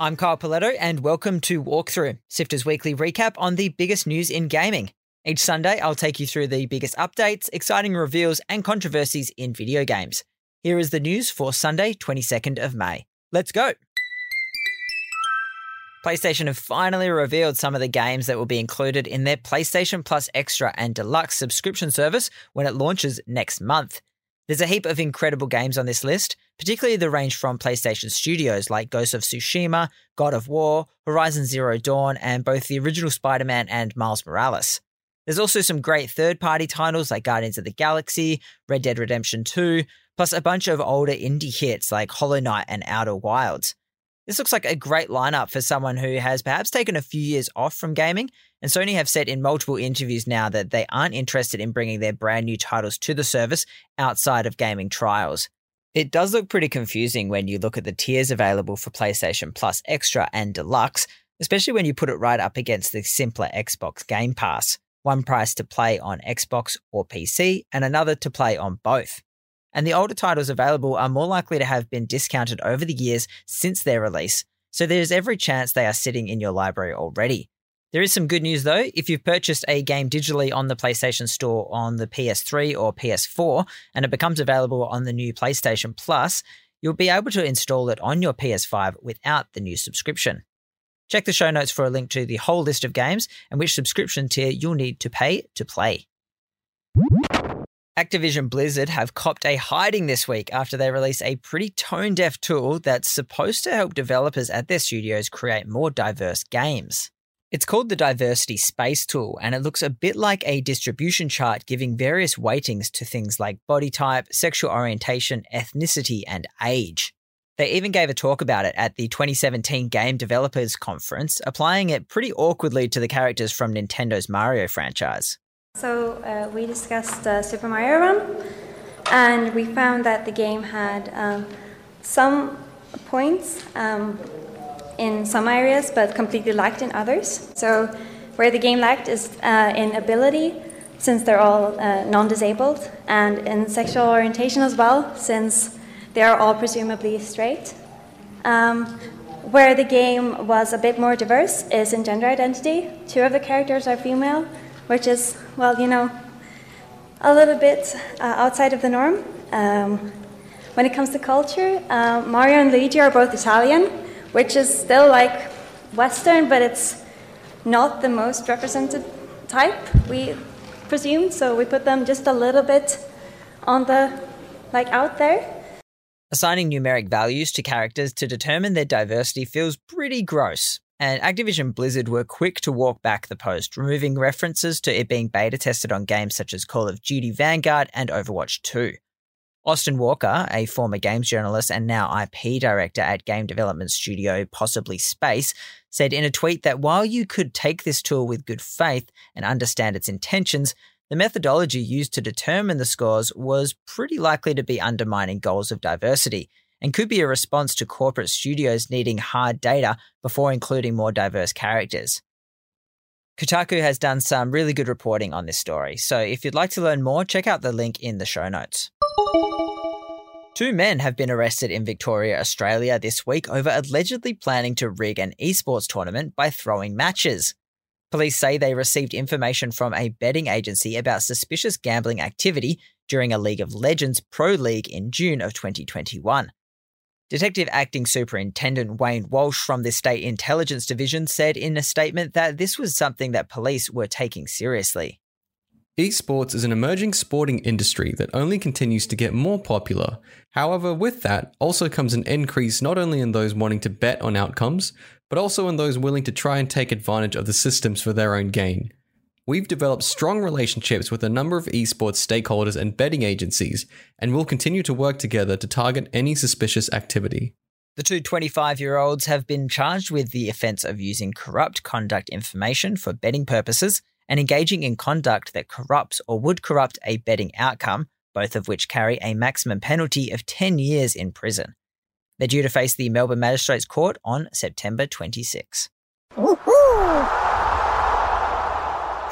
I'm Kyle Pauletto, and welcome to Walkthrough, Sifter's weekly recap on the biggest news in gaming. Each Sunday, I'll take you through the biggest updates, exciting reveals, and controversies in video games. Here is the news for Sunday, 22nd of May. Let's go! PlayStation have finally revealed some of the games that will be included in their PlayStation Plus Extra and Deluxe subscription service when it launches next month. There's a heap of incredible games on this list, particularly the range from PlayStation Studios like Ghost of Tsushima, God of War, Horizon Zero Dawn, and both the original Spider Man and Miles Morales. There's also some great third party titles like Guardians of the Galaxy, Red Dead Redemption 2, plus a bunch of older indie hits like Hollow Knight and Outer Wilds. This looks like a great lineup for someone who has perhaps taken a few years off from gaming, and Sony have said in multiple interviews now that they aren't interested in bringing their brand new titles to the service outside of gaming trials. It does look pretty confusing when you look at the tiers available for PlayStation Plus Extra and Deluxe, especially when you put it right up against the simpler Xbox Game Pass. One price to play on Xbox or PC, and another to play on both and the older titles available are more likely to have been discounted over the years since their release, so there's every chance they are sitting in your library already. There is some good news though. If you've purchased a game digitally on the PlayStation Store on the PS3 or PS4 and it becomes available on the new PlayStation Plus, you'll be able to install it on your PS5 without the new subscription. Check the show notes for a link to the whole list of games and which subscription tier you'll need to pay to play. Activision Blizzard have copped a hiding this week after they release a pretty tone deaf tool that's supposed to help developers at their studios create more diverse games. It's called the Diversity Space Tool, and it looks a bit like a distribution chart giving various weightings to things like body type, sexual orientation, ethnicity, and age. They even gave a talk about it at the 2017 Game Developers Conference, applying it pretty awkwardly to the characters from Nintendo's Mario franchise. So uh, we discussed uh, Super Mario Run, and we found that the game had um, some points um, in some areas, but completely lacked in others. So where the game lacked is uh, in ability, since they're all uh, non-disabled, and in sexual orientation as well, since they are all presumably straight. Um, where the game was a bit more diverse is in gender identity. Two of the characters are female which is, well, you know, a little bit uh, outside of the norm. Um, when it comes to culture, uh, Mario and Luigi are both Italian, which is still like Western, but it's not the most represented type, we presume. So we put them just a little bit on the, like, out there. Assigning numeric values to characters to determine their diversity feels pretty gross, and Activision Blizzard were quick to walk back the post, removing references to it being beta tested on games such as Call of Duty Vanguard and Overwatch 2. Austin Walker, a former games journalist and now IP director at game development studio Possibility Space, said in a tweet that while you could take this tool with good faith and understand its intentions, the methodology used to determine the scores was pretty likely to be undermining goals of diversity and could be a response to corporate studios needing hard data before including more diverse characters. Kotaku has done some really good reporting on this story, so if you'd like to learn more, check out the link in the show notes. Two men have been arrested in Victoria, Australia this week over allegedly planning to rig an esports tournament by throwing matches. Police say they received information from a betting agency about suspicious gambling activity during a League of Legends Pro League in June of 2021. Detective Acting Superintendent Wayne Walsh from the State Intelligence Division said in a statement that this was something that police were taking seriously. Esports is an emerging sporting industry that only continues to get more popular. However, with that also comes an increase not only in those wanting to bet on outcomes, but also in those willing to try and take advantage of the systems for their own gain. We've developed strong relationships with a number of esports stakeholders and betting agencies, and will continue to work together to target any suspicious activity. The two 25 year olds have been charged with the offence of using corrupt conduct information for betting purposes and engaging in conduct that corrupts or would corrupt a betting outcome, both of which carry a maximum penalty of 10 years in prison. They're due to face the Melbourne Magistrates Court on September 26.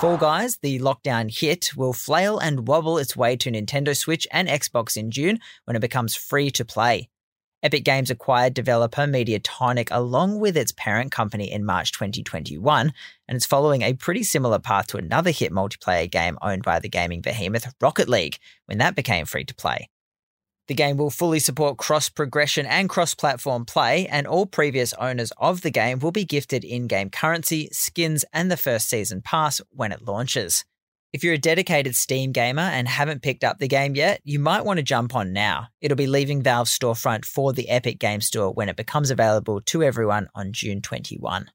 Fall Guys, the lockdown hit, will flail and wobble its way to Nintendo Switch and Xbox in June when it becomes free to play. Epic Games acquired developer Mediatonic along with its parent company in March 2021, and it's following a pretty similar path to another hit multiplayer game owned by the gaming behemoth Rocket League when that became free to play. The game will fully support cross progression and cross platform play, and all previous owners of the game will be gifted in game currency, skins, and the first season pass when it launches. If you're a dedicated Steam gamer and haven't picked up the game yet, you might want to jump on now. It'll be leaving Valve's storefront for the Epic Game Store when it becomes available to everyone on June 21.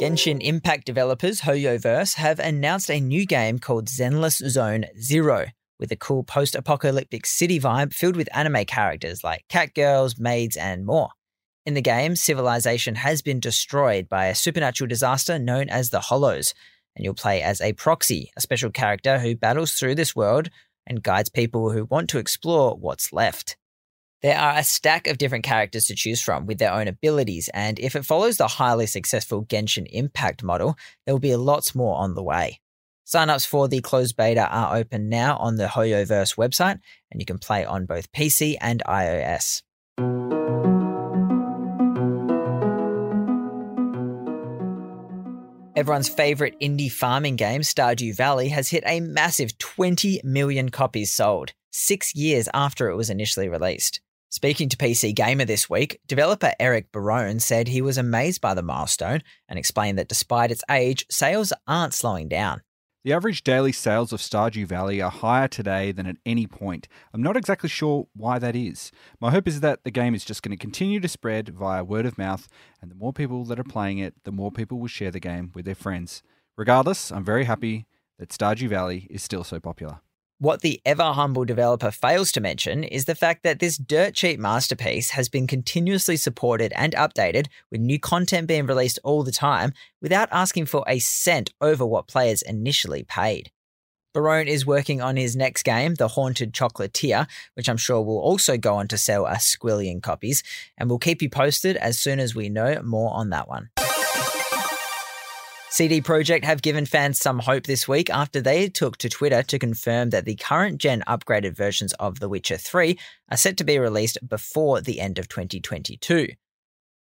Genshin Impact developers HoYoverse have announced a new game called Zenless Zone Zero, with a cool post apocalyptic city vibe filled with anime characters like cat girls, maids, and more. In the game, civilization has been destroyed by a supernatural disaster known as the Hollows, and you'll play as a proxy, a special character who battles through this world and guides people who want to explore what's left. There are a stack of different characters to choose from with their own abilities, and if it follows the highly successful Genshin Impact model, there will be lots more on the way. Signups for the closed beta are open now on the HoYoverse website, and you can play on both PC and iOS. Everyone's favorite indie farming game, Stardew Valley, has hit a massive 20 million copies sold, six years after it was initially released. Speaking to PC Gamer this week, developer Eric Barone said he was amazed by the milestone and explained that despite its age, sales aren't slowing down. The average daily sales of Stardew Valley are higher today than at any point. I'm not exactly sure why that is. My hope is that the game is just going to continue to spread via word of mouth, and the more people that are playing it, the more people will share the game with their friends. Regardless, I'm very happy that Stardew Valley is still so popular. What the ever humble developer fails to mention is the fact that this dirt cheap masterpiece has been continuously supported and updated, with new content being released all the time, without asking for a cent over what players initially paid. Barone is working on his next game, The Haunted Chocolatier, which I'm sure will also go on to sell a squillion copies, and we'll keep you posted as soon as we know more on that one. CD Projekt have given fans some hope this week after they took to Twitter to confirm that the current gen upgraded versions of The Witcher 3 are set to be released before the end of 2022.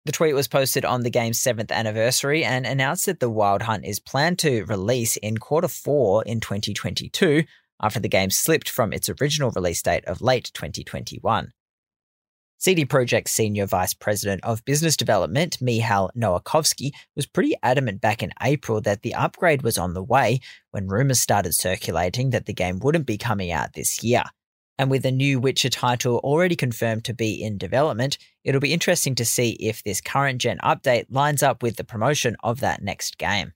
The tweet was posted on the game's 7th anniversary and announced that the Wild Hunt is planned to release in quarter 4 in 2022 after the game slipped from its original release date of late 2021. CD Projekt's senior vice president of business development, Michal Nowakowski, was pretty adamant back in April that the upgrade was on the way when rumors started circulating that the game wouldn't be coming out this year. And with a new Witcher title already confirmed to be in development, it'll be interesting to see if this current gen update lines up with the promotion of that next game.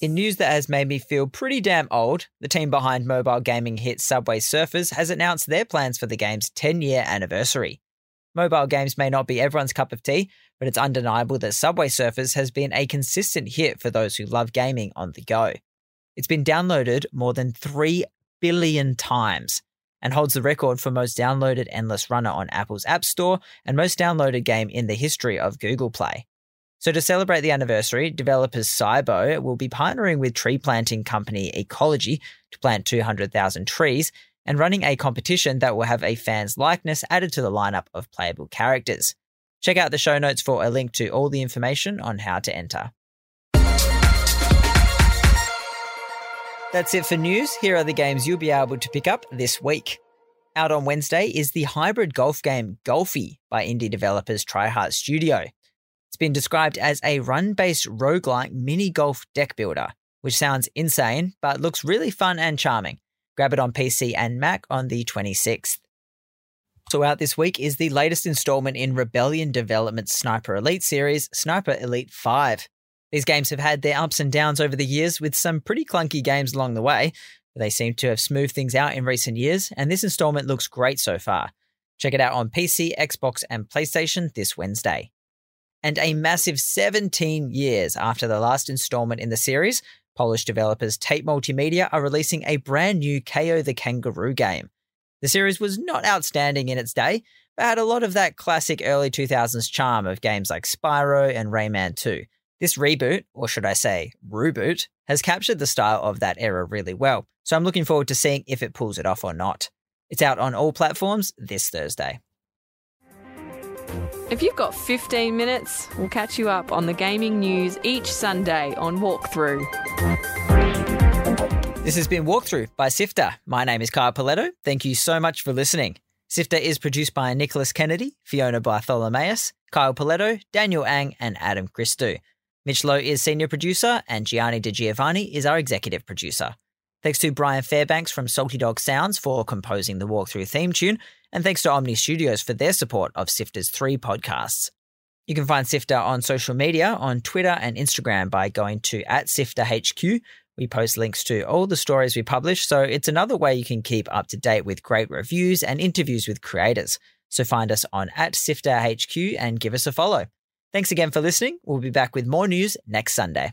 In news that has made me feel pretty damn old, the team behind mobile gaming hit Subway Surfers has announced their plans for the game's 10 year anniversary. Mobile games may not be everyone's cup of tea, but it's undeniable that Subway Surfers has been a consistent hit for those who love gaming on the go. It's been downloaded more than 3 billion times and holds the record for most downloaded endless runner on Apple's App Store and most downloaded game in the history of Google Play. So, to celebrate the anniversary, developers SYBO will be partnering with tree planting company Ecologi to plant 200,000 trees and running a competition that will have a fan's likeness added to the lineup of playable characters. Check out the show notes for a link to all the information on how to enter. That's it for news. Here are the games you'll be able to pick up this week. Out on Wednesday is the hybrid golf game Golfie by indie developers TryHeart Studio. It's been described as a run based roguelike mini golf deck builder, which sounds insane, but looks really fun and charming. Grab it on PC and Mac on the 26th. So, out this week is the latest installment in Rebellion Development's Sniper Elite series, Sniper Elite 5. These games have had their ups and downs over the years, with some pretty clunky games along the way. They seem to have smoothed things out in recent years, and this installment looks great so far. Check it out on PC, Xbox, and PlayStation this Wednesday. And a massive 17 years after the last installment in the series, Polish developers Tate Multimedia are releasing a brand new Kao the Kangaroo game. The series was not outstanding in its day, but had a lot of that classic early 2000s charm of games like Spyro and Rayman 2. This reboot, or should I say, reboot, has captured the style of that era really well, so I'm looking forward to seeing if it pulls it off or not. It's out on all platforms this Thursday. If you've got 15 minutes, we'll catch you up on the gaming news each Sunday on Walkthrough. This has been Walkthrough by Sifter. My name is Kyle Pauletto. Thank you so much for listening. Sifter is produced by Nicholas Kennedy, Fiona Bartholomaeus, Kyle Pauletto, Daniel Ang, and Adam Christou. Mitch Loh is senior producer, and Gianni Di Giovanni is our executive producer. Thanks to Brian Fairbanks from Salty Dog Sounds for composing the walkthrough theme tune, and thanks to Omny Studios for their support of Sifter's three podcasts. You can find Sifter on social media on Twitter and Instagram by going to at SifterHQ. We post links to all the stories we publish, so it's another way you can keep up to date with great reviews and interviews with creators. So find us on at SifterHQ and give us a follow. Thanks again for listening. We'll be back with more news next Sunday.